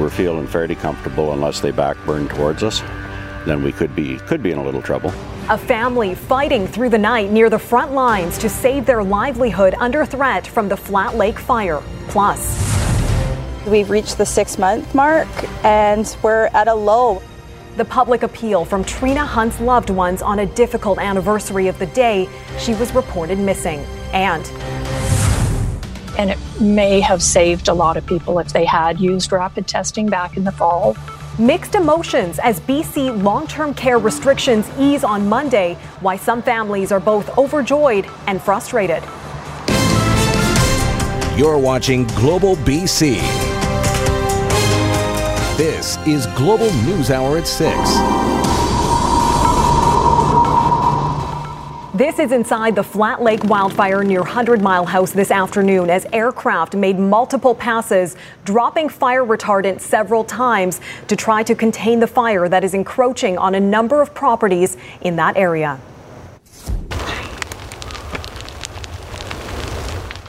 we're feeling fairly comfortable unless they backburn towards us. Then we could be could be in a little trouble. A family fighting through the night near the front lines to save their livelihood under threat from the Flat Lake fire. Plus, we've reached the six month mark and we're at a low. The public appeal from Trina Hunt's loved ones on a difficult anniversary of the day she was reported missing. And and it may have saved a lot of people if they had used rapid testing back in the fall. Mixed emotions as BC long term care restrictions ease on Monday, why some families are both overjoyed and frustrated. You're watching Global BC. This is Global News Hour at 6. This is inside the Flat Lake wildfire near Hundred Mile House this afternoon as aircraft made multiple passes, dropping fire retardant several times to try to contain the fire that is encroaching on a number of properties in that area.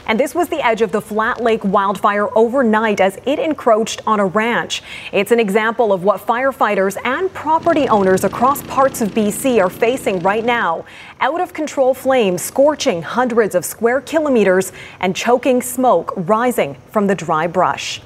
And this was the edge of the Flat Lake wildfire overnight as it encroached on a ranch. It's an example of what firefighters and property owners across parts of BC are facing right now. Out of control flames scorching hundreds of square kilometers and choking smoke rising from the dry brush.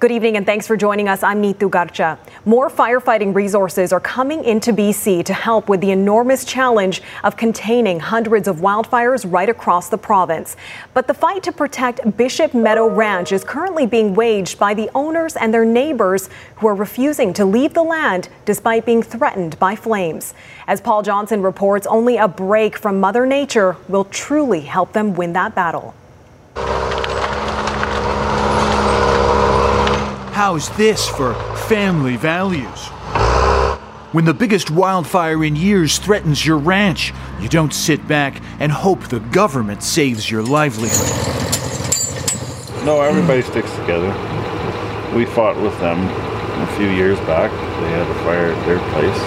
Good evening and thanks for joining us. I'm Neetu Garcha. More firefighting resources are coming into BC to help with the enormous challenge of containing hundreds of wildfires right across the province. But the fight to protect Bishop Meadow Ranch is currently being waged by the owners and their neighbors who are refusing to leave the land despite being threatened by flames. As Paul Johnson reports, only a break from Mother Nature will truly help them win that battle. How's this for family values? When the biggest wildfire in years threatens your ranch, you don't sit back and hope the government saves your livelihood. No, everybody sticks together. We fought with them a few years back. They had a fire at their place.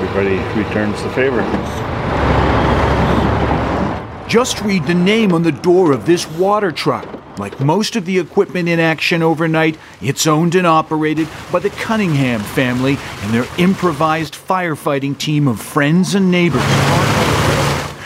Everybody returns the favor. Just read the name on the door of this water truck. Like most of the equipment in action overnight, it's owned and operated by the Cunningham family and their improvised firefighting team of friends and neighbors.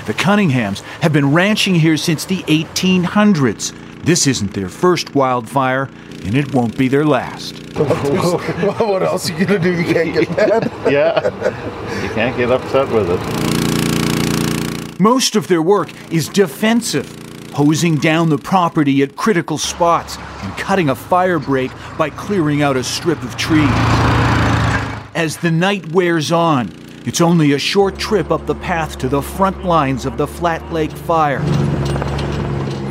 The Cunninghams have been ranching here since the 1800s. This isn't their first wildfire, and it won't be their last. what else are you gonna do? You can't get mad. yeah, you can't get upset with it. Most of their work is defensive hosing down the property at critical spots and cutting a fire break by clearing out a strip of trees. As the night wears on, it's only a short trip up the path to the front lines of the Flat Lake fire.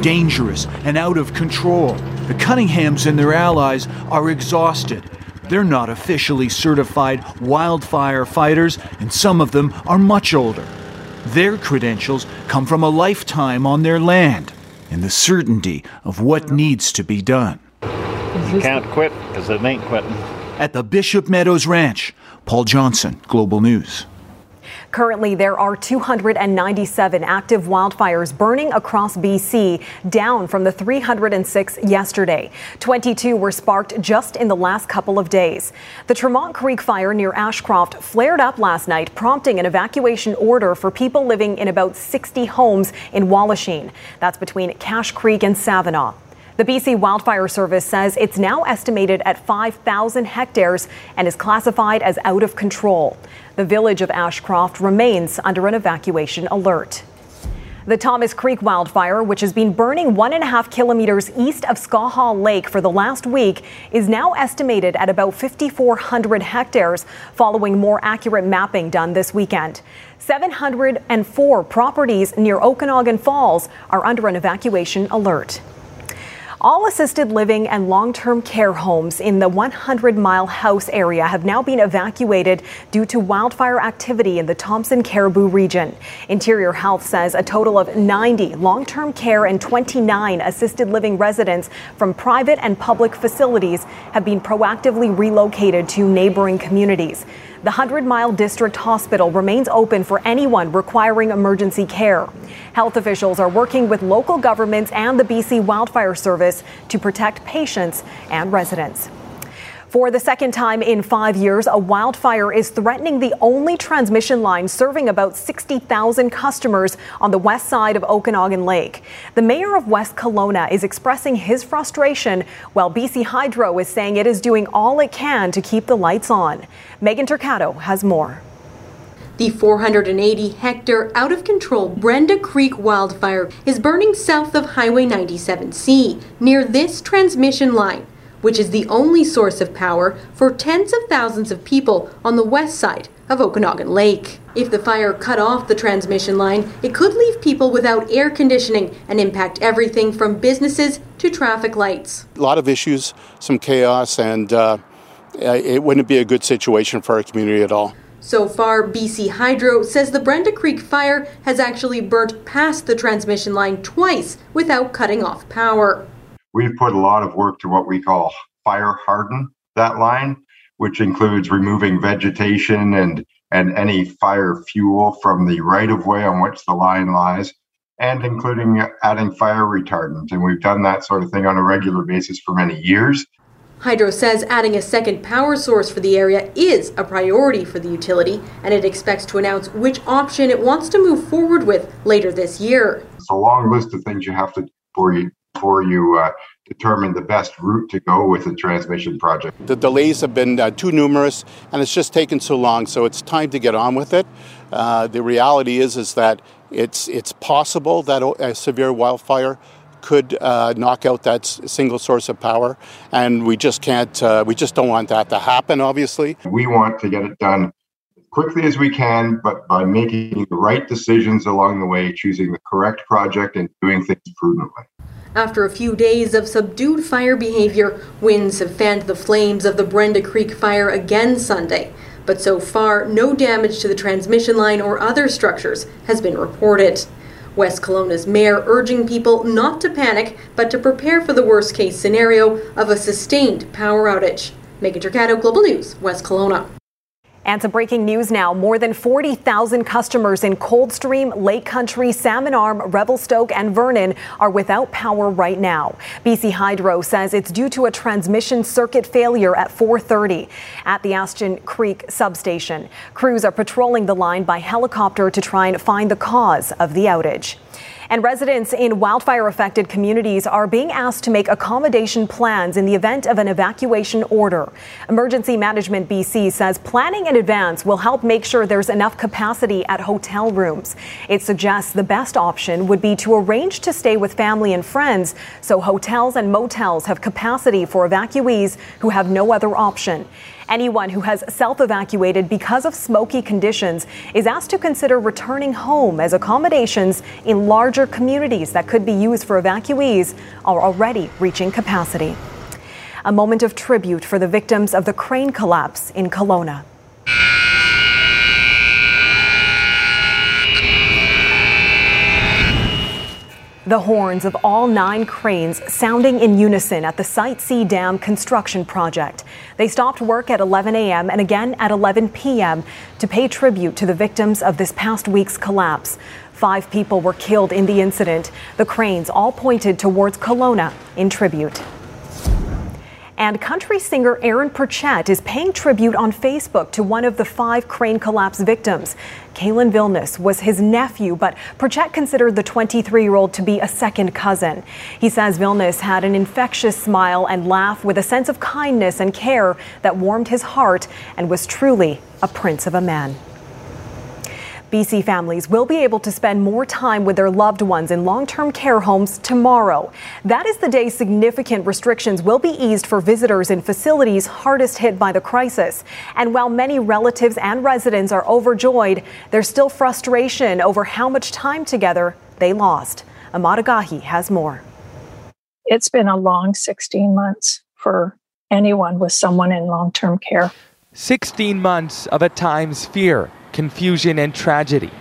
Dangerous and out of control, the Cunninghams and their allies are exhausted. They're not officially certified wildfire fighters, and some of them are much older. Their credentials come from a lifetime on their land and the certainty of what needs to be done. You can't quit because it ain't quitting. At the Bishop Meadows Ranch, Paul Johnson, Global News. Currently, there are 297 active wildfires burning across BC, down from the 306 yesterday. 22 were sparked just in the last couple of days. The Tremont Creek fire near Ashcroft flared up last night, prompting an evacuation order for people living in about 60 homes in Walhachin. That's between Cache Creek and Savona. The BC Wildfire Service says it's now estimated at 5,000 hectares and is classified as out of control. The village of Ashcroft remains under an evacuation alert. The Thomas Creek wildfire, which has been burning one and a half kilometers east of Skaha Lake for the last week, is now estimated at about 5,400 hectares, following more accurate mapping done this weekend. 704 properties near Okanagan Falls are under an evacuation alert. All assisted living and long term care homes in the 100 mile house area have now been evacuated due to wildfire activity in the Thompson Cariboo region. Interior Health says a total of 90 long term care and 29 assisted living residents from private and public facilities have been proactively relocated to neighboring communities. The 100 Mile District Hospital remains open for anyone requiring emergency care. Health officials are working with local governments and the BC Wildfire Service to protect patients and residents. For the second time in five years, a wildfire is threatening the only transmission line serving about 60,000 customers on the west side of Okanagan Lake. The mayor of West Kelowna is expressing his frustration, while BC Hydro is saying it is doing all it can to keep the lights on. Megan Turcato has more. The 480 hectare out of control Brenda Creek wildfire is burning south of Highway 97C near this transmission line which is the only source of power for tens of thousands of people on the west side of Okanagan Lake. If the fire cut off the transmission line, it could leave people without air conditioning and impact everything from businesses to traffic lights. A lot of issues, some chaos, and uh, it wouldn't be a good situation for our community at all. So far, BC Hydro says the Brenda Creek fire has actually burnt past the transmission line twice without cutting off power we've put a lot of work to what we call fire harden that line, which includes removing vegetation and and any fire fuel from the right of way on which the line lies, and including adding fire retardant. And we've done that sort of thing on a regular basis for many years. Hydro says adding a second power source for the area is a priority for the utility, and it expects to announce which option it wants to move forward with later this year. It's a long list of things you have to before you before you uh, determine the best route to go with the transmission project. The delays have been uh, too numerous, and it's just taken so long. So it's time to get on with it. Uh, the reality is is that it's it's possible that a severe wildfire could uh, knock out that single source of power, and we just can't. Uh, we just don't want that to happen. Obviously, we want to get it done quickly as we can, but by making the right decisions along the way, choosing the correct project and doing things prudently. After a few days of subdued fire behavior, winds have fanned the flames of the Brenda Creek fire again Sunday. But so far, no damage to the transmission line or other structures has been reported. West Kelowna's mayor urging people not to panic, but to prepare for the worst case scenario of a sustained power outage. Megan Turcato, Global News, West Kelowna. And some breaking news now. More than 40,000 customers in Coldstream, Lake Country, Salmon Arm, Revelstoke, and Vernon are without power right now. BC Hydro says it's due to a transmission circuit failure at 430 at the Ashton Creek substation. Crews are patrolling the line by helicopter to try and find the cause of the outage. And residents in wildfire affected communities are being asked to make accommodation plans in the event of an evacuation order. Emergency Management BC says planning in advance will help make sure there's enough capacity at hotel rooms. It suggests the best option would be to arrange to stay with family and friends so hotels and motels have capacity for evacuees who have no other option. Anyone who has self evacuated because of smoky conditions is asked to consider returning home as accommodations in larger communities that could be used for evacuees are already reaching capacity. A moment of tribute for the victims of the crane collapse in Kelowna. The horns of all nine cranes sounding in unison at the Site C Dam construction project. They stopped work at 11 a.m. and again at 11 p.m. to pay tribute to the victims of this past week's collapse. Five people were killed in the incident. The cranes all pointed towards Kelowna in tribute. And country singer Aaron Pritchett is paying tribute on Facebook to one of the five crane collapse victims. Cailen Vilness was his nephew, but Pritchett considered the 23 year old to be a second cousin. He says Vilnius had an infectious smile and laugh with a sense of kindness and care that warmed his heart and was truly a prince of a man. BC families will be able to spend more time with their loved ones in long term care homes tomorrow. That is the day significant restrictions will be eased for visitors in facilities hardest hit by the crisis. And while many relatives and residents are overjoyed, there's still frustration over how much time together they lost. Emad Agahi has more. It's been a long 16 months for anyone with someone in long term care. 16 months of at times fear confusion, and tragedy.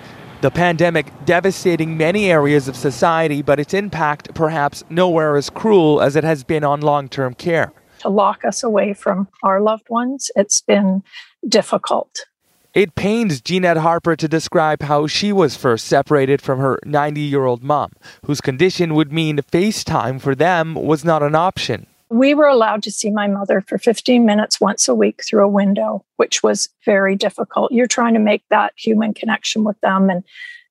The pandemic devastating many areas of society, but its impact perhaps nowhere as cruel as it has been on long term care. To lock us away from our loved ones, it's been difficult. It pains Jeanette Harper to describe how she was first separated from her 90 year old mom, whose condition would mean FaceTime for them was not an option. We were allowed to see my mother for 15 minutes once a week through a window, which was very difficult. You're trying to make that human connection with them, and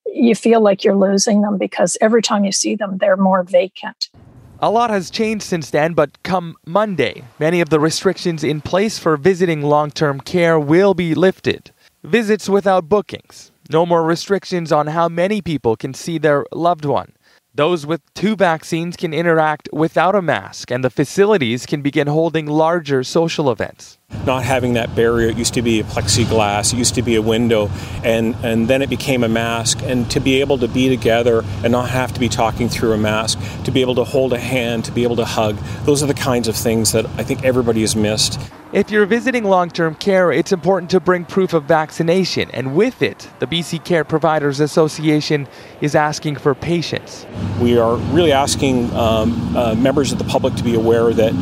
you feel like you're losing them because every time you see them, they're more vacant. A lot has changed since then, but come Monday, many of the restrictions in place for visiting long term care will be lifted. Visits without bookings. No more restrictions on how many people can see their loved one. Those with two vaccines can interact without a mask, and the facilities can begin holding larger social events. Not having that barrier, it used to be a plexiglass, it used to be a window, and, and then it became a mask. And to be able to be together and not have to be talking through a mask, to be able to hold a hand, to be able to hug, those are the kinds of things that I think everybody has missed. If you're visiting long term care, it's important to bring proof of vaccination, and with it, the BC Care Providers Association is asking for patience. We are really asking um, uh, members of the public to be aware that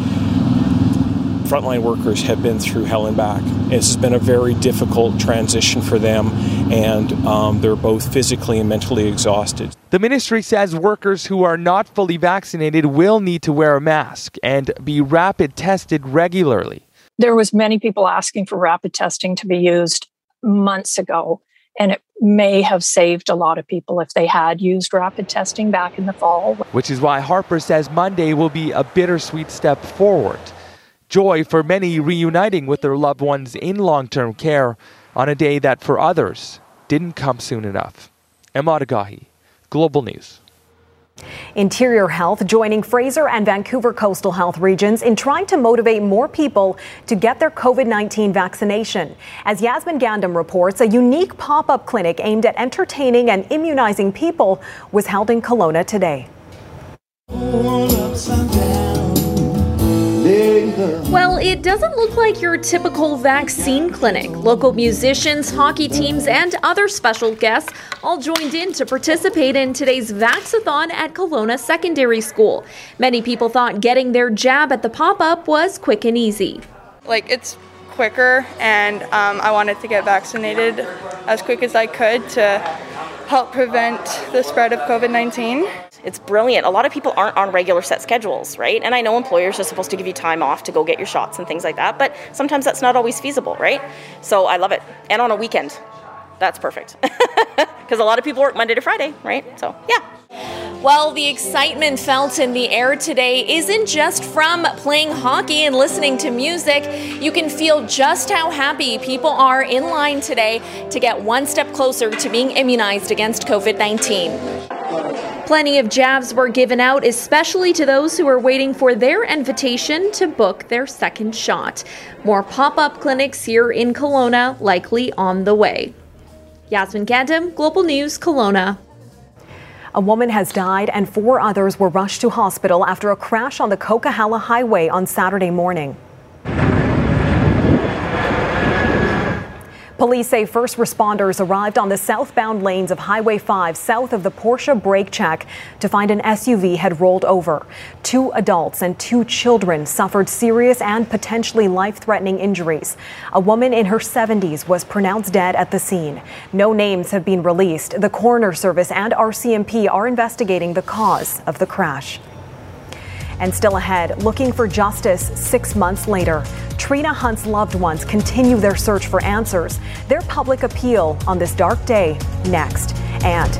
frontline workers have been through hell and back. This has been a very difficult transition for them, and um, they're both physically and mentally exhausted. The ministry says workers who are not fully vaccinated will need to wear a mask and be rapid tested regularly. There was many people asking for rapid testing to be used months ago, and it may have saved a lot of people if they had used rapid testing back in the fall. Which is why Harper says Monday will be a bittersweet step forward joy for many reuniting with their loved ones in long term care on a day that for others didn't come soon enough. Emad Agahi, Global News. Interior Health joining Fraser and Vancouver coastal health regions in trying to motivate more people to get their COVID 19 vaccination. As Yasmin Gandham reports, a unique pop up clinic aimed at entertaining and immunizing people was held in Kelowna today. Well, it doesn't look like your typical vaccine clinic. Local musicians, hockey teams, and other special guests all joined in to participate in today's Vaxathon at Kelowna Secondary School. Many people thought getting their jab at the pop up was quick and easy. Like, it's quicker, and um, I wanted to get vaccinated as quick as I could to help prevent the spread of COVID 19. It's brilliant. A lot of people aren't on regular set schedules, right? And I know employers are supposed to give you time off to go get your shots and things like that, but sometimes that's not always feasible, right? So I love it. And on a weekend, that's perfect. Because a lot of people work Monday to Friday, right? So, yeah. Well, the excitement felt in the air today isn't just from playing hockey and listening to music. You can feel just how happy people are in line today to get one step closer to being immunized against COVID 19. Plenty of jabs were given out, especially to those who are waiting for their invitation to book their second shot. More pop up clinics here in Kelowna likely on the way. Yasmin Gandham, Global News, Kelowna. A woman has died and four others were rushed to hospital after a crash on the Coquihalla Highway on Saturday morning. Police say first responders arrived on the southbound lanes of Highway 5 south of the Portia brake check to find an SUV had rolled over. Two adults and two children suffered serious and potentially life threatening injuries. A woman in her 70s was pronounced dead at the scene. No names have been released. The coroner service and RCMP are investigating the cause of the crash. And still ahead, looking for justice six months later. Trina Hunt's loved ones continue their search for answers. Their public appeal on this dark day next. And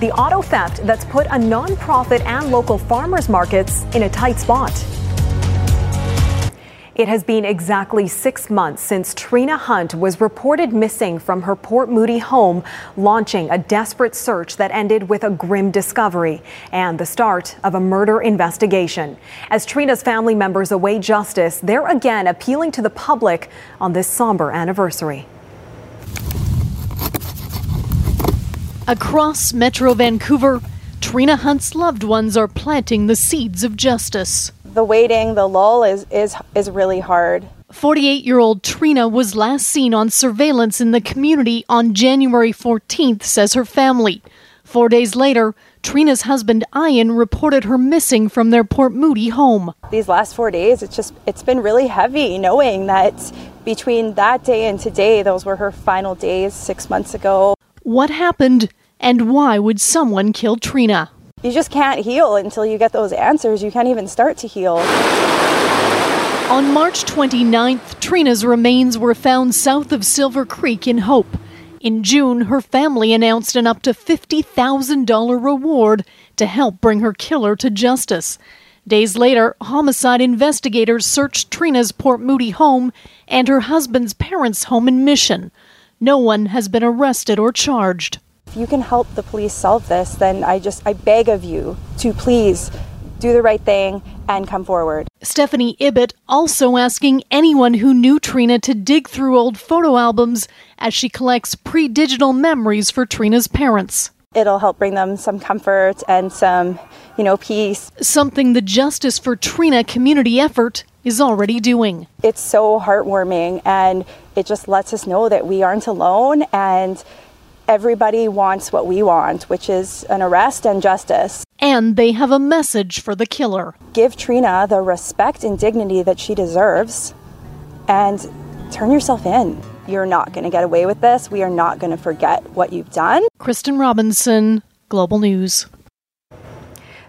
the auto theft that's put a nonprofit and local farmers markets in a tight spot. It has been exactly six months since Trina Hunt was reported missing from her Port Moody home, launching a desperate search that ended with a grim discovery and the start of a murder investigation. As Trina's family members await justice, they're again appealing to the public on this somber anniversary. Across Metro Vancouver, Trina Hunt's loved ones are planting the seeds of justice the waiting, the lull is is is really hard. 48 year old Trina was last seen on surveillance in the community on January 14th, says her family. Four days later, Trina's husband Ian reported her missing from their Port Moody home. These last four days, it's just it's been really heavy knowing that between that day and today, those were her final days six months ago. What happened, and why would someone kill Trina? You just can't heal until you get those answers. You can't even start to heal. On March 29th, Trina's remains were found south of Silver Creek in Hope. In June, her family announced an up to $50,000 reward to help bring her killer to justice. Days later, homicide investigators searched Trina's Port Moody home and her husband's parents' home in Mission. No one has been arrested or charged. If you can help the police solve this, then I just I beg of you to please do the right thing and come forward. Stephanie Ibbett also asking anyone who knew Trina to dig through old photo albums as she collects pre digital memories for Trina's parents. It'll help bring them some comfort and some, you know, peace. Something the Justice for Trina community effort is already doing. It's so heartwarming and it just lets us know that we aren't alone and everybody wants what we want, which is an arrest and justice. And they have a message for the killer. Give Trina the respect and dignity that she deserves and turn yourself in. You're not going to get away with this. We are not going to forget what you've done. Kristen Robinson, Global News.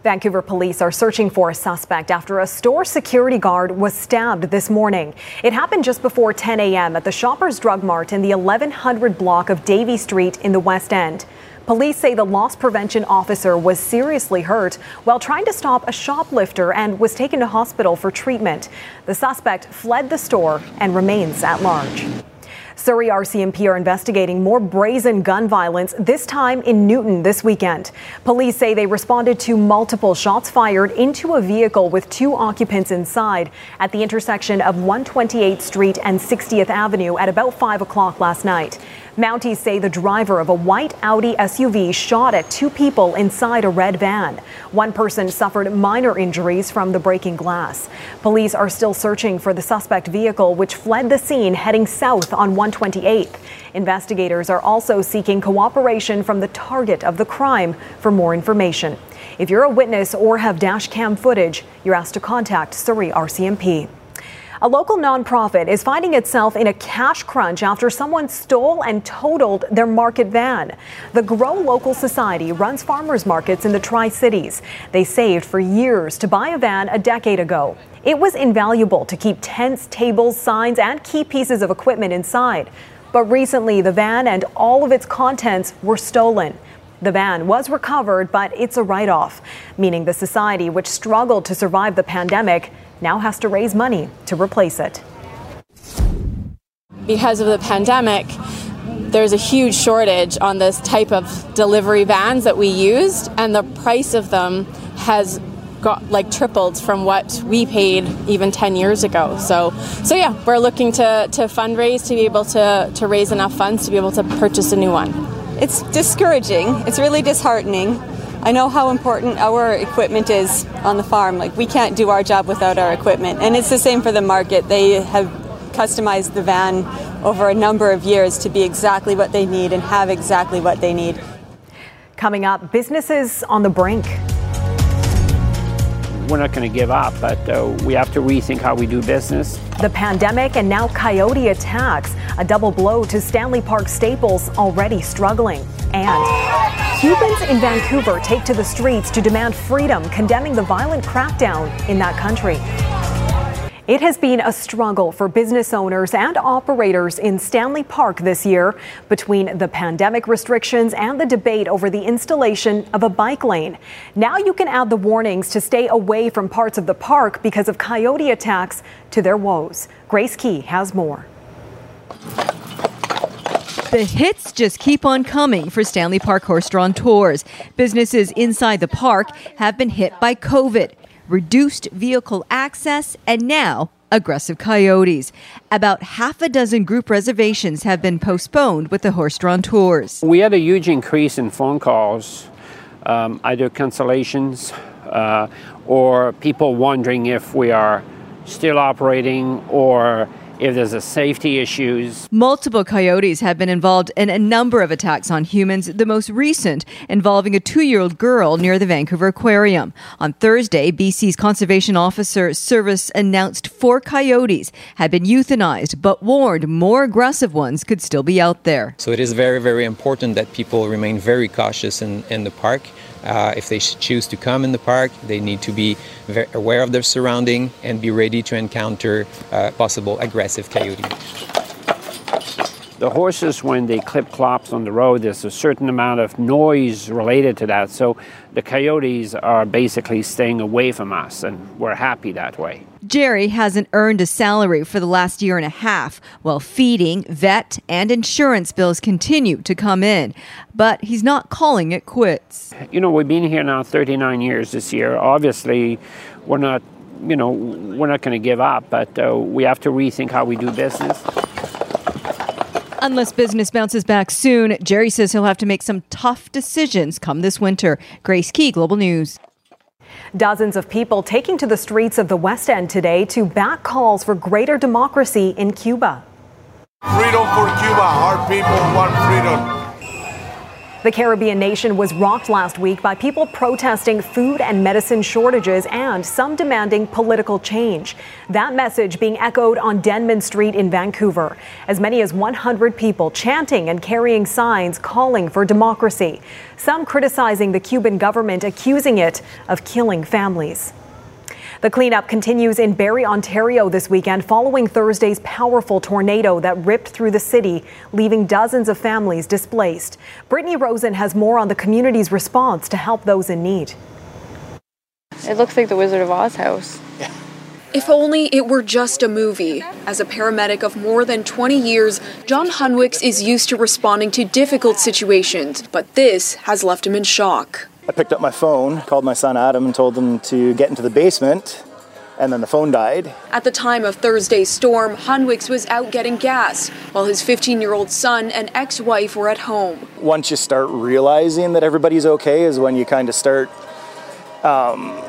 Vancouver police are searching for a suspect after a store security guard was stabbed this morning. It happened just before 10 a.m. at the Shoppers Drug Mart in the 1100 block of Davie Street in the West End. Police say the loss prevention officer was seriously hurt while trying to stop a shoplifter and was taken to hospital for treatment. The suspect fled the store and remains at large. Surrey RCMP are investigating more brazen gun violence, this time in Newton this weekend. Police say they responded to multiple shots fired into a vehicle with two occupants inside at the intersection of 128th Street and 60th Avenue at about 5 o'clock last night. Mounties say the driver of a white Audi SUV shot at two people inside a red van. One person suffered minor injuries from the breaking glass. Police are still searching for the suspect vehicle, which fled the scene heading south on 128th. Investigators are also seeking cooperation from the target of the crime for more information. If you're a witness or have dash cam footage, you're asked to contact Surrey RCMP. A local nonprofit is finding itself in a cash crunch after someone stole and totaled their market van. The Grow Local Society runs farmers markets in the Tri Cities. They saved for years to buy a van a decade ago. It was invaluable to keep tents, tables, signs, and key pieces of equipment inside. But recently, the van and all of its contents were stolen. The van was recovered, but it's a write off, meaning the society, which struggled to survive the pandemic, now has to raise money to replace it. Because of the pandemic, there's a huge shortage on this type of delivery vans that we used, and the price of them has got like tripled from what we paid even 10 years ago. So, so yeah, we're looking to, to fundraise to be able to, to raise enough funds to be able to purchase a new one. It's discouraging. It's really disheartening. I know how important our equipment is on the farm. Like, we can't do our job without our equipment. And it's the same for the market. They have customized the van over a number of years to be exactly what they need and have exactly what they need. Coming up, businesses on the brink. We're not going to give up, but uh, we have to rethink how we do business. The pandemic and now coyote attacks, a double blow to Stanley Park staples already struggling. And Cubans in Vancouver take to the streets to demand freedom, condemning the violent crackdown in that country. It has been a struggle for business owners and operators in Stanley Park this year between the pandemic restrictions and the debate over the installation of a bike lane. Now you can add the warnings to stay away from parts of the park because of coyote attacks to their woes. Grace Key has more. The hits just keep on coming for Stanley Park horse-drawn tours. Businesses inside the park have been hit by COVID, reduced vehicle access, and now aggressive coyotes. About half a dozen group reservations have been postponed with the horse-drawn tours. We had a huge increase in phone calls, um, either cancellations uh, or people wondering if we are still operating or if there's a safety issues. Multiple coyotes have been involved in a number of attacks on humans, the most recent involving a two year old girl near the Vancouver Aquarium. On Thursday, BC's Conservation Officer Service announced four coyotes had been euthanized, but warned more aggressive ones could still be out there. So it is very, very important that people remain very cautious in, in the park. Uh, if they choose to come in the park, they need to be aware of their surrounding and be ready to encounter uh, possible aggressive coyote. The horses, when they clip clops on the road, there's a certain amount of noise related to that. So the coyotes are basically staying away from us, and we're happy that way. Jerry hasn't earned a salary for the last year and a half, while feeding, vet, and insurance bills continue to come in. But he's not calling it quits. You know, we've been here now 39 years this year. Obviously, we're not, you know, we're not going to give up, but uh, we have to rethink how we do business. Unless business bounces back soon, Jerry says he'll have to make some tough decisions come this winter. Grace Key, Global News. Dozens of people taking to the streets of the West End today to back calls for greater democracy in Cuba. Freedom for Cuba. Our people want freedom. The Caribbean nation was rocked last week by people protesting food and medicine shortages and some demanding political change. That message being echoed on Denman Street in Vancouver. As many as 100 people chanting and carrying signs calling for democracy. Some criticizing the Cuban government, accusing it of killing families. The cleanup continues in Barrie, Ontario this weekend following Thursday's powerful tornado that ripped through the city, leaving dozens of families displaced. Brittany Rosen has more on the community's response to help those in need. It looks like the Wizard of Oz house. If only it were just a movie. As a paramedic of more than 20 years, John Hunwicks is used to responding to difficult situations, but this has left him in shock. I picked up my phone, called my son Adam, and told him to get into the basement, and then the phone died. At the time of Thursday's storm, Hunwicks was out getting gas, while his 15 year old son and ex wife were at home. Once you start realizing that everybody's okay, is when you kind of start um,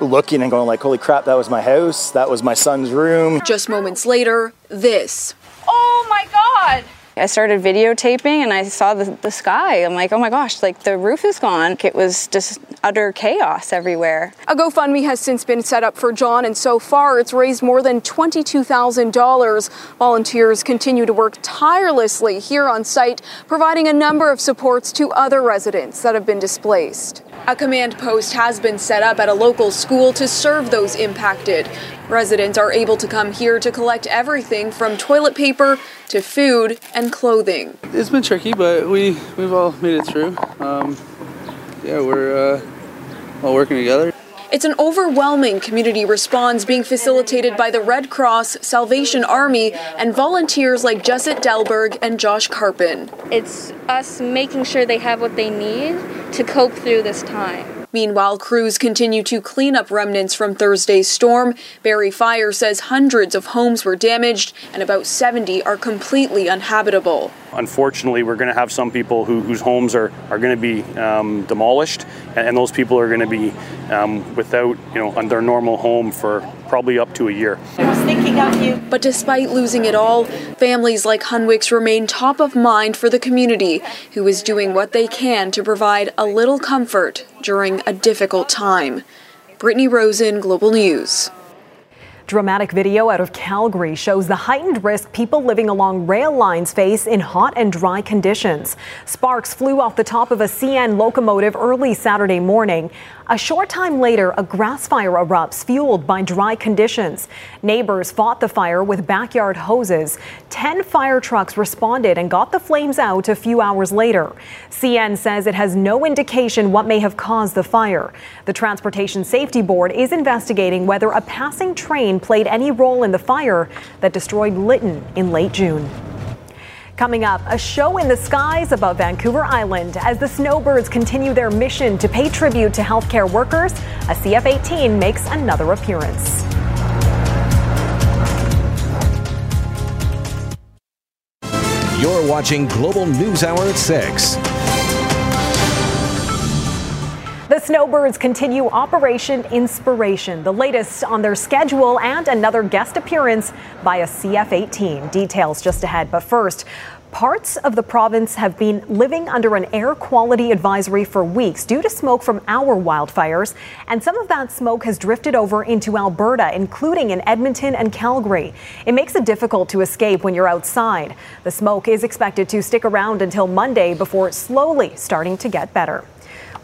looking and going like, "Holy crap, that was my house. That was my son's room." Just moments later, this. Oh my god! I started videotaping and I saw the, the sky. I'm like, oh my gosh, like the roof is gone. It was just utter chaos everywhere. A GoFundMe has since been set up for John, and so far it's raised more than $22,000. Volunteers continue to work tirelessly here on site, providing a number of supports to other residents that have been displaced. A command post has been set up at a local school to serve those impacted. Residents are able to come here to collect everything from toilet paper to food and clothing. It's been tricky, but we we've all made it through. Um, yeah, we're uh, all working together. It's an overwhelming community response being facilitated by the Red Cross, Salvation Army, and volunteers like Jesset Delberg and Josh Carpin. It's us making sure they have what they need to cope through this time. Meanwhile, crews continue to clean up remnants from Thursday's storm. Barrie Fire says hundreds of homes were damaged and about 70 are completely uninhabitable. Unfortunately, we're going to have some people who, whose homes are, are going to be um, demolished, and, and, those people are going to be um, without, you know, their normal home for probably up to a year. I was thinking of you. But despite losing it all, families like Hunwicks remain top of mind for the community, who is doing what they can to provide a little comfort during a difficult time. Brittany Rosen, Global News. Dramatic video out of Calgary shows the heightened risk people living along rail lines face in hot and dry conditions. Sparks flew off the top of a CN locomotive early Saturday morning. A short time later, a grass fire erupts, fueled by dry conditions. Neighbors fought the fire with backyard hoses. Ten fire trucks responded and got the flames out a few hours later. CN says it has no indication what may have caused the fire. The Transportation Safety Board is investigating whether a passing train played any role in the fire that destroyed Lytton in late June. Coming up, a show in the skies above Vancouver Island as the snowbirds continue their mission to pay tribute to healthcare workers. A CF 18 makes another appearance. You're watching Global News Hour at 6. The Snowbirds continue Operation Inspiration, the latest on their schedule and another guest appearance by a CF 18. Details just ahead. But first, Parts of the province have been living under an air quality advisory for weeks due to smoke from our wildfires, and some of that smoke has drifted over into Alberta, including in Edmonton and Calgary. It makes it difficult to escape when you're outside. The smoke is expected to stick around until Monday before slowly starting to get better.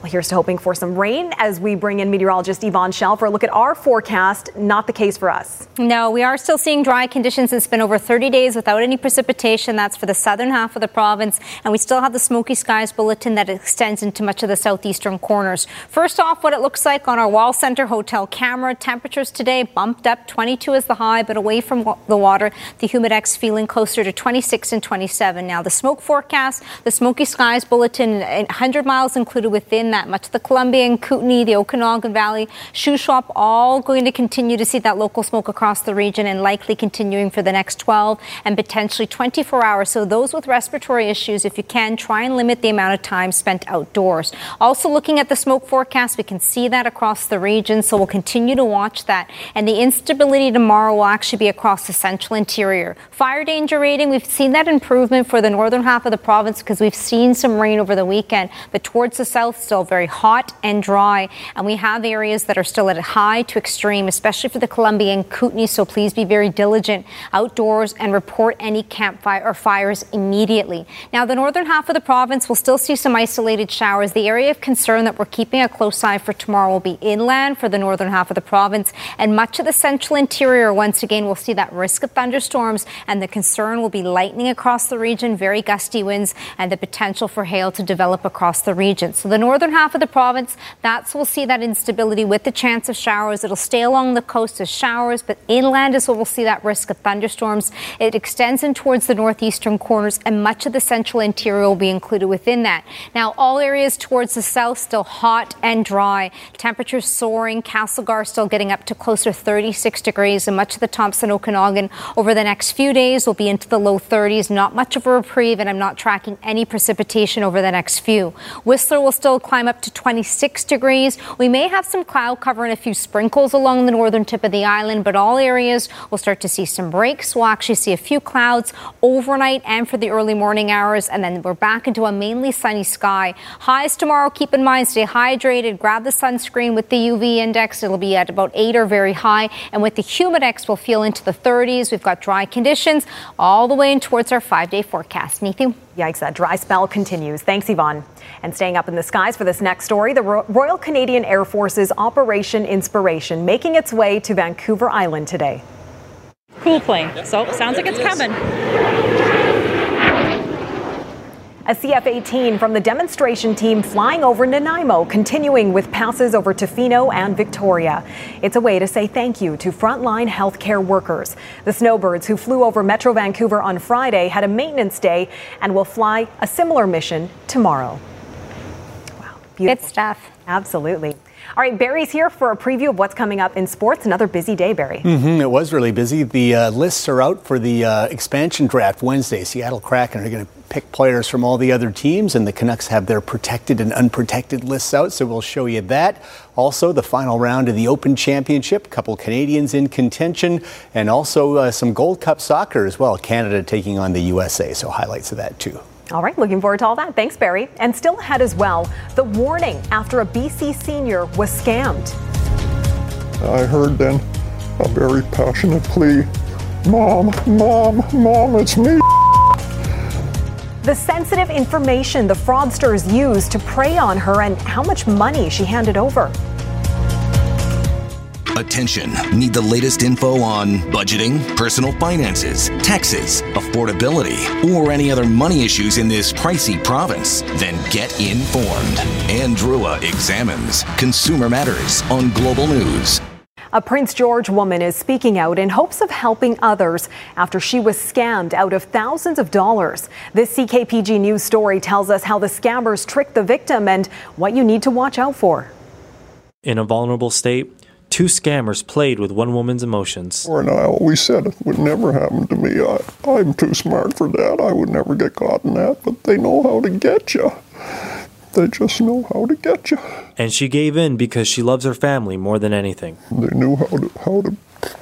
Well, here's to hoping for some rain as we bring in meteorologist Yvonne Schalle for a look at our forecast. Not the case for us. No, we are still seeing dry conditions. It's been over 30 days without any precipitation. That's for the southern half of the province. And we still have the smoky skies bulletin that extends into much of the southeastern corners. First off, what it looks like on our Wall Center hotel camera. Temperatures today bumped up. 22 is the high, but away from the water, the humidex feeling closer to 26 and 27. Now, the smoke forecast, the smoky skies bulletin, 100 miles included within in that much. The Columbia Kootenay, the Okanagan Valley, Shuswap, all going to continue to see that local smoke across the region and likely continuing for the next 12 and potentially 24 hours. So those with respiratory issues, if you can, try and limit the amount of time spent outdoors. Also looking at the smoke forecast, we can see that across the region. So we'll continue to watch that. And the instability tomorrow will actually be across the central interior. Fire danger rating, we've seen that improvement for the northern half of the province because we've seen some rain over the weekend, but towards the south, still still very hot and dry, and we have areas that are still at high to extreme, especially for the Columbia and Kootenay. So please be very diligent outdoors and report any campfire or fires immediately. Now, the northern half of the province will still see some isolated showers. The area of concern that we're keeping a close eye for tomorrow will be inland for the northern half of the province, and much of the central interior. Once again, we'll see that risk of thunderstorms, and the concern will be lightning across the region, very gusty winds, and the potential for hail to develop across the region. So the northern half of the province, that's we'll see that instability with the chance of showers. It'll stay along the coast as showers, but inland is where we'll see that risk of thunderstorms. It extends in towards the northeastern corners, and much of the central interior will be included within that. Now, all areas towards the south still hot and dry. Temperatures soaring. Castlegar still getting up to closer 36 degrees, and much of the Thompson Okanagan over the next few days will be into the low 30s. Not much of a reprieve, and I'm not tracking any precipitation over the next few. Whistler will still climb climb up to 26 degrees. We may have some cloud cover and a few sprinkles along the northern tip of the island, but all areas will start to see some breaks. We'll actually see a few clouds overnight and for the early morning hours, and then we're back into a mainly sunny sky. Highs tomorrow, keep in mind, stay hydrated, grab the sunscreen with the UV index. It'll be at about 8 or very high, and with the humidex, we'll feel into the 30s. We've got dry conditions all the way in towards our five day forecast. Nathan? Yikes, that dry spell continues. Thanks, Yvonne. And staying up in the skies for this next story, the Royal Canadian Air Force's Operation Inspiration making its way to Vancouver Island today. Cool plane. So, sounds like it's coming. A CF 18 from the demonstration team flying over Nanaimo, continuing with passes over Tofino and Victoria. It's a way to say thank you to frontline healthcare workers. The Snowbirds, who flew over Metro Vancouver on Friday, had a maintenance day and will fly a similar mission tomorrow. Wow, beautiful. Good stuff. Absolutely. All right, Barry's here for a preview of what's coming up in sports. Another busy day, Barry. Mm-hmm, it was really busy. The uh, lists are out for the uh, expansion draft Wednesday. Seattle Kraken are going to pick players from all the other teams, and the Canucks have their protected and unprotected lists out, so we'll show you that. Also, the final round of the Open Championship, a couple Canadians in contention, and also uh, some Gold Cup soccer as well. Canada taking on the USA, so highlights of that too. All right, looking forward to all that. Thanks, Barry. And still ahead as well, the warning after a BC senior was scammed. I heard then a very passionate plea Mom, Mom, Mom, it's me. The sensitive information the fraudsters used to prey on her and how much money she handed over. Attention. Need the latest info on budgeting, personal finances, taxes, affordability, or any other money issues in this pricey province? Then get informed. Anne Drewa examines Consumer Matters on Global News. A Prince George woman is speaking out in hopes of helping others after she was scammed out of thousands of dollars. This CKPG News story tells us how the scammers tricked the victim and what you need to watch out for. In a vulnerable state, two scammers played with one woman's emotions. And I always said it would never happen to me. I, I'm too smart for that. I would never get caught in that, but they know how to get you. They just know how to get you. And she gave in because she loves her family more than anything. They knew how to how to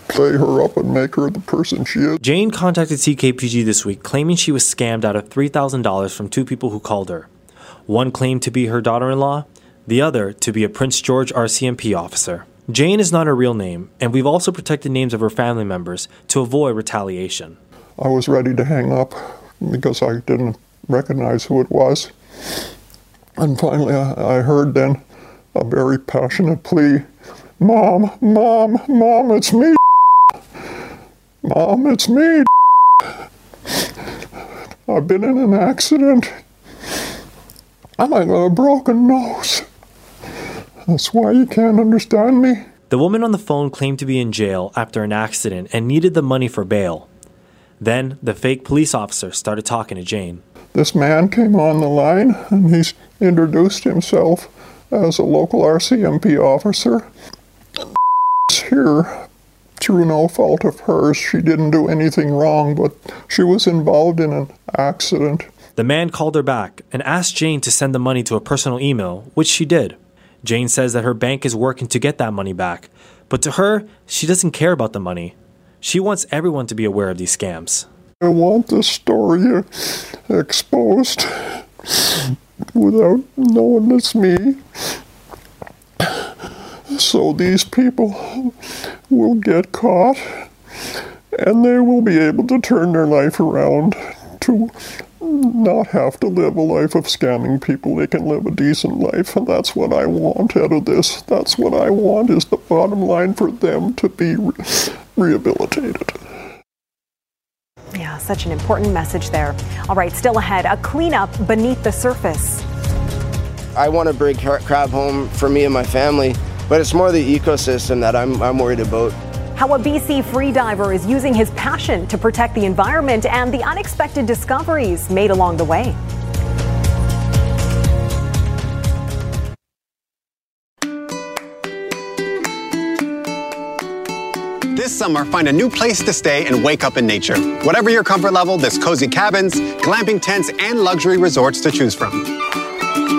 play her up and make her the person she is. Jane contacted CKPG this week claiming she was scammed out of $3,000 from two people who called her. One claimed to be her daughter in law, the other to be a Prince George RCMP officer. Jane is not her real name, and we've also protected names of her family members to avoid retaliation. I was ready to hang up because I didn't recognize who it was. And finally, I, heard then a very passionate plea Mom, Mom, Mom, it's me. Mom, it's me. I've been in an accident. And I got a broken nose. That's why you can't understand me. The woman on the phone claimed to be in jail after an accident and needed the money for bail. Then the fake police officer started talking to Jane. This man came on the line and he's introduced himself as a local RCMP officer. Here, through no fault of hers, she didn't do anything wrong, but she was involved in an accident. The man called her back and asked Jane to send the money to a personal email, which she did. Jane says that her bank is working to get that money back, but to her, she doesn't care about the money. She wants everyone to be aware of these scams. I want this story exposed without knowing it's me. So these people will get caught and they will be able to turn their life around to not have to live a life of scamming people. They can live a decent life, and that's what I want out of this. That's what I want is the bottom line for them to be re- rehabilitated. Yeah, such an important message there. All right, still ahead, a cleanup beneath the surface. I want to bring crab home for me and my family, but it's more the ecosystem that I'm, I'm worried about. How a BC freediver is using his passion to protect the environment and the unexpected discoveries made along the way. This summer, find a new place to stay and wake up in nature. Whatever your comfort level, there's cozy cabins, glamping tents, and luxury resorts to choose from.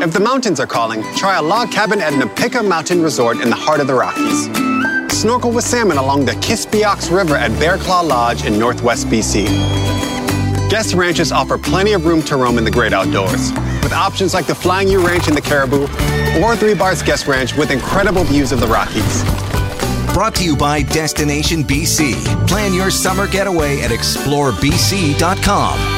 If the mountains are calling, try a log cabin at Nipika Mountain Resort in the heart of the Rockies. Snorkel with salmon along the Kispiox River at Bear Claw Lodge in northwest BC. Guest ranches offer plenty of room to roam in the great outdoors, with options like the Flying U Ranch in the Cariboo or Three Bars Guest Ranch with incredible views of the Rockies. Brought to you by Destination BC. Plan your summer getaway at explorebc.com.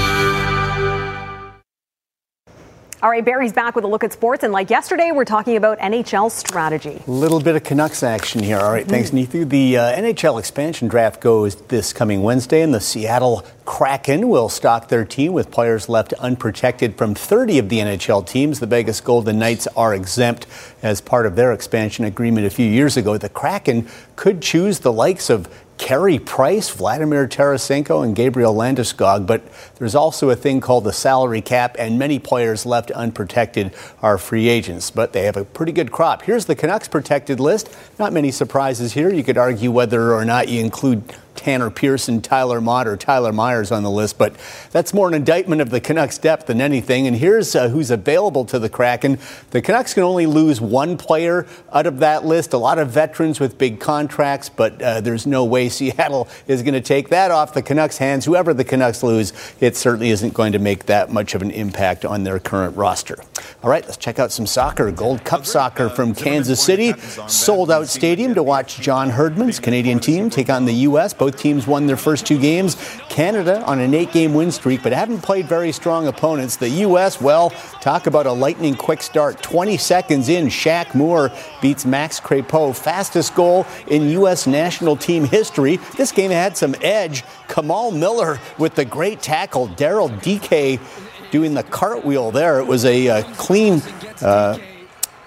All right, Barry's back with a look at sports. And like yesterday, we're talking about NHL strategy. A little bit of Canucks action here. All right, thanks, mm. Neetu. The uh, NHL expansion draft goes this coming Wednesday, and the Seattle Kraken will stock their team with players left unprotected from 30 of the NHL teams. The Vegas Golden Knights are exempt as part of their expansion agreement a few years ago. The Kraken could choose the likes of Carey Price, Vladimir Tarasenko, and Gabriel Landeskog. But there's also a thing called the salary cap, and many players left unprotected are free agents. But they have a pretty good crop. Here's the Canucks protected list. Not many surprises here. You could argue whether or not you include Tanner Pearson, Tyler Motte, or Tyler Myers on the list, but that's more an indictment of the Canucks' depth than anything. And here's uh, who's available to the Kraken. The Canucks can only lose one player out of that list. A lot of veterans with big contracts, but uh, there's no way Seattle is going to take that off the Canucks' hands. Whoever the Canucks lose, it certainly isn't going to make that much of an impact on their current roster. All right, let's check out some soccer. Gold Cup soccer from Kansas City. Sold out stadium to watch John Herdman's Canadian team take on the U.S. Both both teams won their first two games. Canada on an eight game win streak, but haven't played very strong opponents. The U.S., well, talk about a lightning quick start. 20 seconds in, Shaq Moore beats Max Crepeau. Fastest goal in U.S. national team history. This game had some edge. Kamal Miller with the great tackle. Daryl Dike doing the cartwheel there. It was a uh, clean. Uh,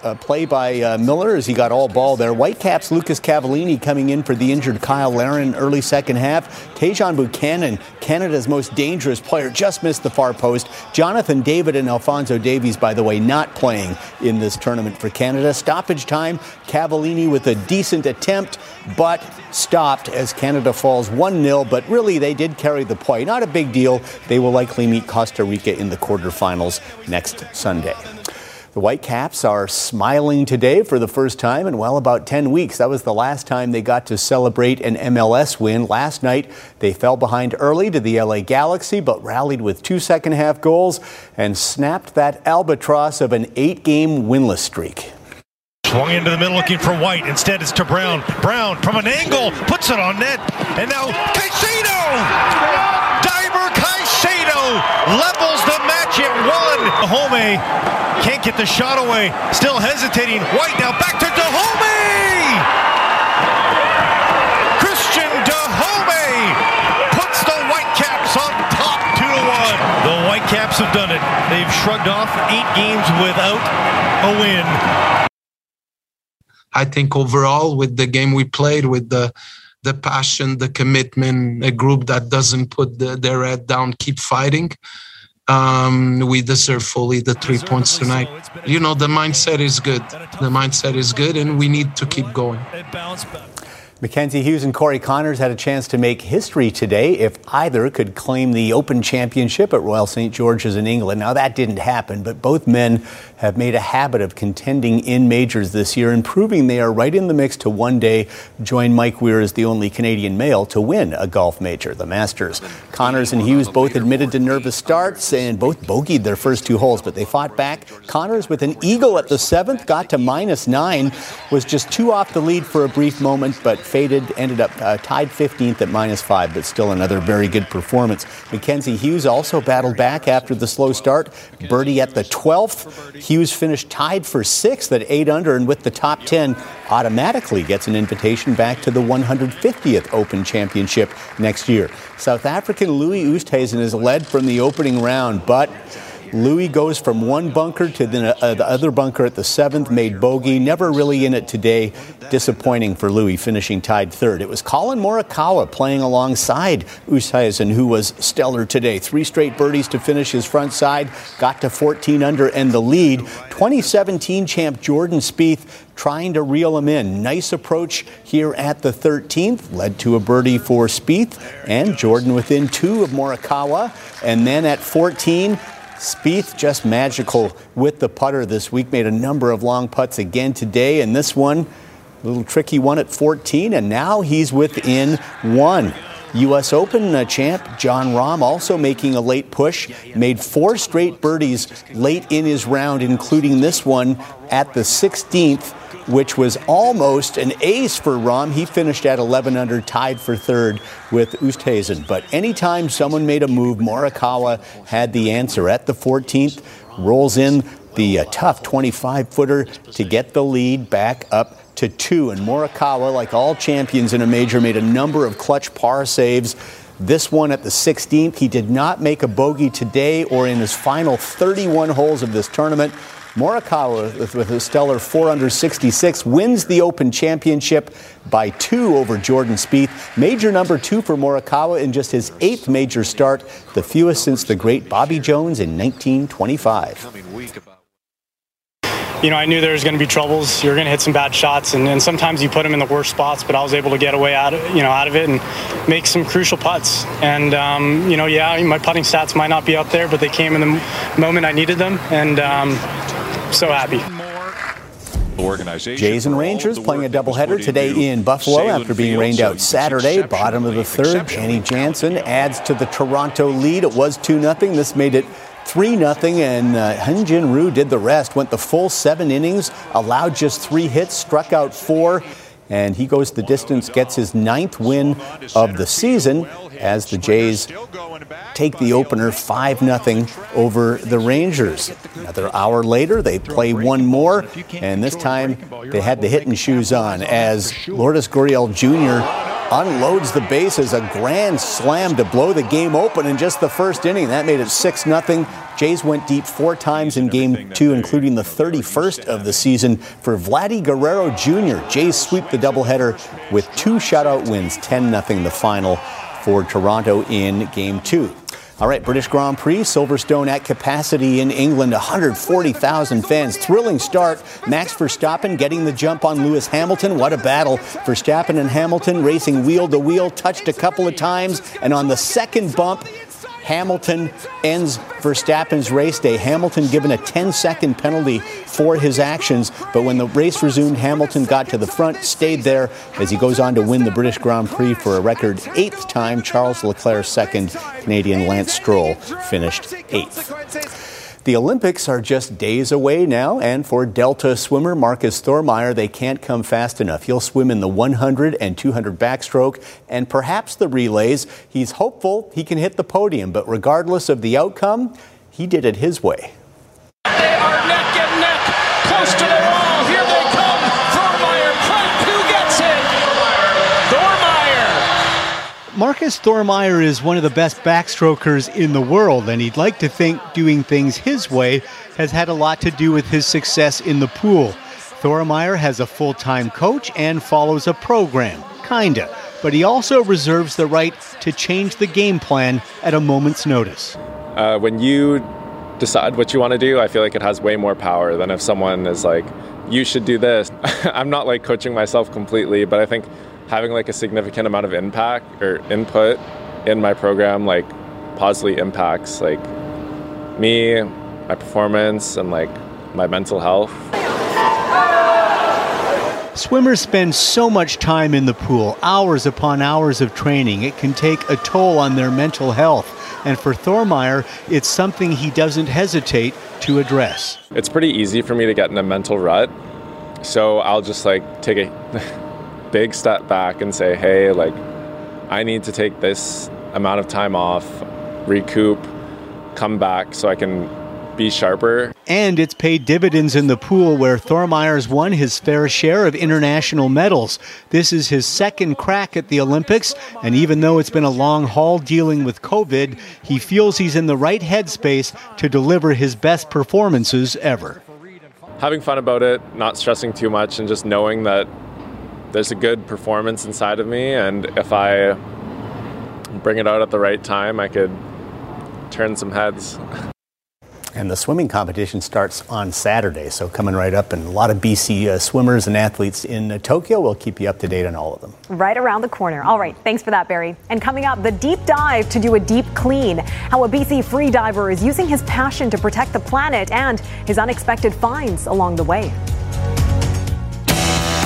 uh, play by uh, Miller as he got all ball there. Whitecaps Lucas Cavallini coming in for the injured Cyle Larin early second half. Tajon Buchanan, Canada's most dangerous player, just missed the far post. Jonathan David and Alfonso Davies, by the way, not playing in this tournament for Canada. Stoppage time, Cavallini with a decent attempt, but stopped as Canada falls 1 0. But really, they did carry the play. Not a big deal. They will likely meet Costa Rica in the quarterfinals next Sunday. The Whitecaps are smiling today for the first time in well about 10 weeks. That was the last time they got to celebrate an MLS win. Last night, they fell behind early to the LA Galaxy, but rallied with two second half goals and snapped that albatross of an eight game winless streak. Swung into the middle looking for White. Instead, it's to Brown. Brown from an angle puts it on net. And now Caicedo! Deiber Caicedo levels the match at one. Dajome can't get the shot away. Still hesitating. White now back to Dajome! Christian Dajome puts the Whitecaps on top 2 to 1. The Whitecaps have done it. They've shrugged off eight games without a win. I think overall with the game we played, with the the passion, the commitment, a group that doesn't put the, their head down, keep fighting. Um, we deserve fully the three points tonight. You know, the mindset is good. The mindset is good, and we need to keep going. Mackenzie Hughes and Corey Conners had a chance to make history today if either could claim the Open Championship at Royal St. George's in England. Now, that didn't happen, but both men have made a habit of contending in majors this year and proving they are right in the mix to one day join Mike Weir as the only Canadian male to win a golf major, the Masters. Conners and Hughes both admitted to nervous starts and both bogeyed their first two holes, but they fought back. Conners with an eagle at the seventh got to minus nine, was just two off the lead for a brief moment, but faded, ended up uh, tied 15th at minus five, but still another very good performance. Mackenzie Hughes also battled back after the slow start. Birdie at the 12th. Hughes finished tied for sixth at eight under, and with the top 10, automatically gets an invitation back to the 150th Open Championship next year. South African Louis Oosthuizen is led from the opening round, but Louis goes from one bunker to the, uh, the, other bunker at the seventh, made bogey. Never really in it today. Disappointing for Louis, finishing tied third. It was Collin Morikawa playing alongside Oosthuizen, who was stellar today. Three straight birdies to finish his front side. Got to 14 under and the lead. 2017 champ Jordan Spieth trying to reel him in. Nice approach here at the 13th, led to a birdie for Spieth and Jordan within two of Morikawa. And then at 14, Spieth just magical with the putter this week. Made a number of long putts again today, and this one, a little tricky one at 14, and now he's within one. U.S. Open uh, champ Jon Rahm also making a late push, made four straight birdies late in his round, including this one at the 16th which was almost an ace for Rahm. He finished at 11 under, tied for third with Oosthuizen. But anytime someone made a move, Morikawa had the answer. At the 14th, rolls in the uh, tough 25 footer to get the lead back up to two. And Morikawa, like all champions in a major, made a number of clutch par saves. This one at the 16th, he did not make a bogey today or in his final 31 holes of this tournament. Morikawa, with, with a stellar 4 under 66, wins the Open Championship by two over Jordan Spieth. Major number two for Morikawa in just his eighth major start, the fewest since the great Bobby Jones in 1925 you know, I knew there was going to be troubles. You're going to hit some bad shots, and, and, sometimes you put them in the worst spots. But I was able to get away out, of, you know, out of it and make some crucial putts. And um, you know, yeah, my putting stats might not be up there, but they came in the moment I needed them, and um, so happy. Jays and Rangers playing a doubleheader today in Buffalo after being rained out Saturday. Bottom of the third, Danny Jansen adds to the Toronto lead. It was 2 0. This made it 3 0, and uh, Hyun-Jin Ryu did the rest. Went the full seven innings, allowed just three hits, struck out four, and he goes the distance, gets his ninth win of the season as the Jays take the opener 5 0 over the Rangers. Another hour later, they play one more, and this time they had the hitting shoes on as Lourdes Gurriel Jr. unloads the bases, a grand slam to blow the game open in just the first inning. That made it 6 0. Jays went deep four times in game two, including the 31st of the season for Vladdy Guerrero Jr. Jays sweep the doubleheader with two shutout wins, 10 0 the final for Toronto in game two. All right, British Grand Prix, Silverstone at capacity in England, 140,000 fans. Thrilling start. Max Verstappen getting the jump on Lewis Hamilton. What a battle. Verstappen and Hamilton racing wheel to wheel, touched a couple of times, and on the second bump, Hamilton ends Verstappen's race day. Hamilton given a 10 second penalty for his actions, but when the race resumed, Hamilton got to the front, stayed there as he goes on to win the British Grand Prix for a record eighth time. Charles Leclerc second, Canadian Lance Stroll finished eighth. The Olympics are just days away now, and for Delta swimmer Markus Thormeyer, they can't come fast enough. He'll swim in the 100 and 200 backstroke and perhaps the relays. He's hopeful he can hit the podium, but regardless of the outcome, he did it his way. They are neck and neck, close to the wall. Here they come. Thormeyer, Pratt, who gets it? Thormeyer. Markus Thormeyer is one of the best backstrokers in the world, and he'd like to think doing things his way has had a lot to do with his success in the pool. Thormeyer has a full time coach and follows a program, kinda, but he also reserves the right to change the game plan at a moment's notice. Uh, when you decide what you want to do, I feel like it has way more power than if someone is like, you should do this. I'm not like coaching myself completely, but I think having like a significant amount of impact or input in my program like positively impacts like me, my performance, and like my mental health. Swimmers spend so much time in the pool, hours upon hours of training. It can take a toll on their mental health. And for Thormeyer, it's something he doesn't hesitate to address. It's pretty easy for me to get in a mental rut. So I'll just like take a big step back and say, hey, like, I need to take this amount of time off, recoup, come back so I can be sharper. And it's paid dividends in the pool where Thormeyer's won his fair share of international medals. This is his second crack at the Olympics, and even though it's been a long haul dealing with COVID, he feels he's in the right headspace to deliver his best performances ever. Having fun about it, not stressing too much, and just knowing that there's a good performance inside of me, and if I bring it out at the right time, I could turn some heads. And the swimming competition starts on Saturday, so coming right up, and a lot of BC uh, swimmers and athletes in uh, Tokyo. We'll keep you up to date on all of them. Right around the corner. All right, thanks for that, Barry. And coming up, the deep dive to do a deep clean. How a BC free diver is using his passion to protect the planet and his unexpected finds along the way.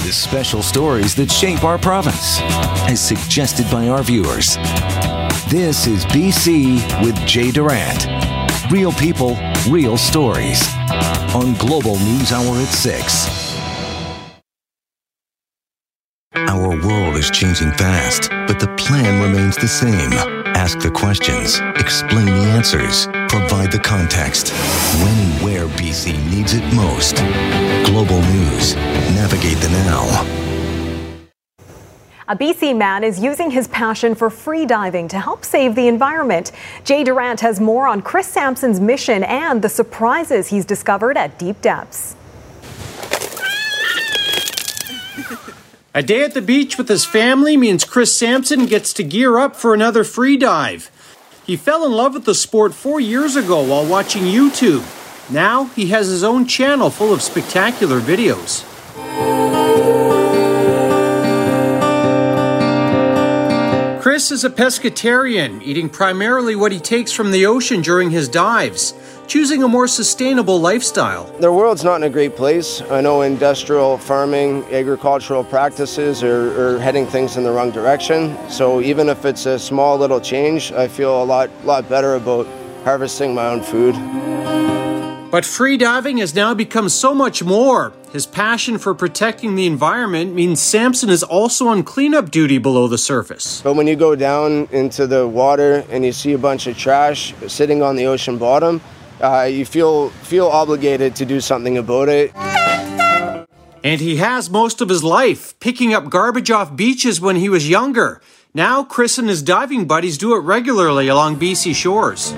The special stories that shape our province, as suggested by our viewers. This is BC with Jay Durant. Real people, real stories. On Global News Hour at 6. Our world is changing fast, but the plan remains the same. Ask the questions, explain the answers, provide the context. When and where BC needs it most. Global News. Navigate the now. A BC man is using his passion for free diving to help save the environment. Jay Durant has more on Chris Sampson's mission and the surprises he's discovered at deep depths. A day at the beach with his family means Chris Sampson gets to gear up for another free dive. He fell in love with the sport four years ago while watching YouTube. Now he has his own channel full of spectacular videos. Chris is a pescatarian, eating primarily what he takes from the ocean during his dives, choosing a more sustainable lifestyle. The world's not in a great place. I know industrial farming, agricultural practices are, are heading things in the wrong direction. So even if it's a small little change, I feel a lot, lot better about harvesting my own food. But free diving has now become so much more. His passion for protecting the environment means Sampson is also on cleanup duty below the surface. But when you go down into the water and you see a bunch of trash sitting on the ocean bottom, uh, you feel feel obligated to do something about it. And he has most of his life, picking up garbage off beaches when he was younger. Now, Chris and his diving buddies do it regularly along BC shores.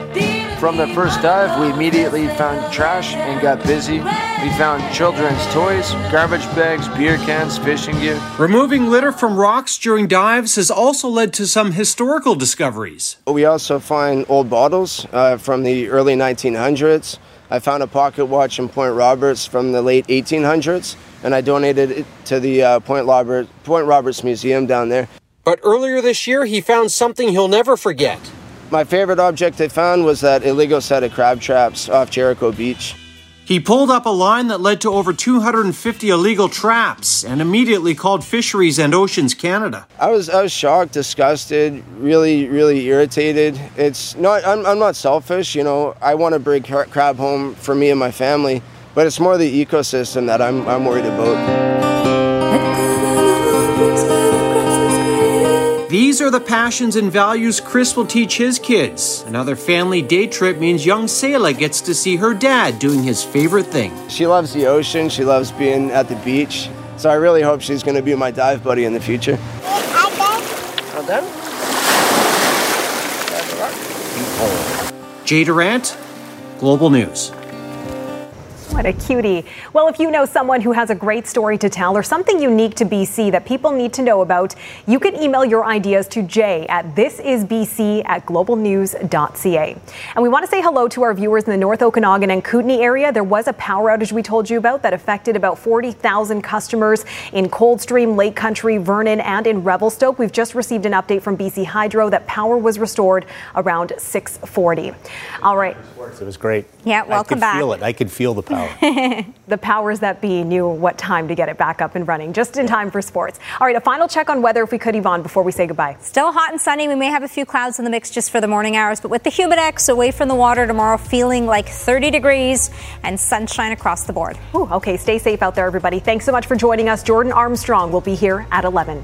From the first dive, we immediately found trash and got busy. We found children's toys, garbage bags, beer cans, fishing gear. Removing litter from rocks during dives has also led to some historical discoveries. We also find old bottles uh, from the early 1900s. I found a pocket watch in Point Roberts from the late 1800s, and I donated it to the uh, Point, Robert, Point Roberts Museum down there. But earlier this year, he found something he'll never forget My favorite object I found was that illegal set of crab traps off Jericho Beach. He pulled up a line that led to over 250 illegal traps and immediately called Fisheries and Oceans Canada. I was I was shocked, disgusted, really really irritated. It's not I'm, I'm not selfish, you know. I want to bring crab home for me and my family, but it's more the ecosystem that I'm I'm worried about. These are the passions and values Chris will teach his kids. Another family day trip means young Selah gets to see her dad doing his favorite thing. She loves the ocean, she loves being at the beach. So I really hope she's going to be my dive buddy in the future. Jay Durant, Global News. What a cutie. Well, if you know someone who has a great story to tell or something unique to BC that people need to know about, you can email your ideas to jay at thisisbc at globalnews.ca. And we want to say hello to our viewers in the North Okanagan and Kootenay area. There was a power outage we told you about that affected about 40,000 customers in Coldstream, Lake Country, Vernon, and in Revelstoke. We've just received an update from BC Hydro that power was restored around 640. All right. It was great. Yeah, welcome back. I could back. feel it. I could feel the power. the powers that be knew what time to get it back up and running, just in time for sports. All right, a final check on weather, if we could, Yvonne, before we say goodbye. Still hot and sunny. We may have a few clouds in the mix just for the morning hours, but with the Humidex away from the water tomorrow, feeling like 30 degrees and sunshine across the board. Ooh, okay, stay safe out there, everybody. Thanks so much for joining us. Jordan Armstrong will be here at 11.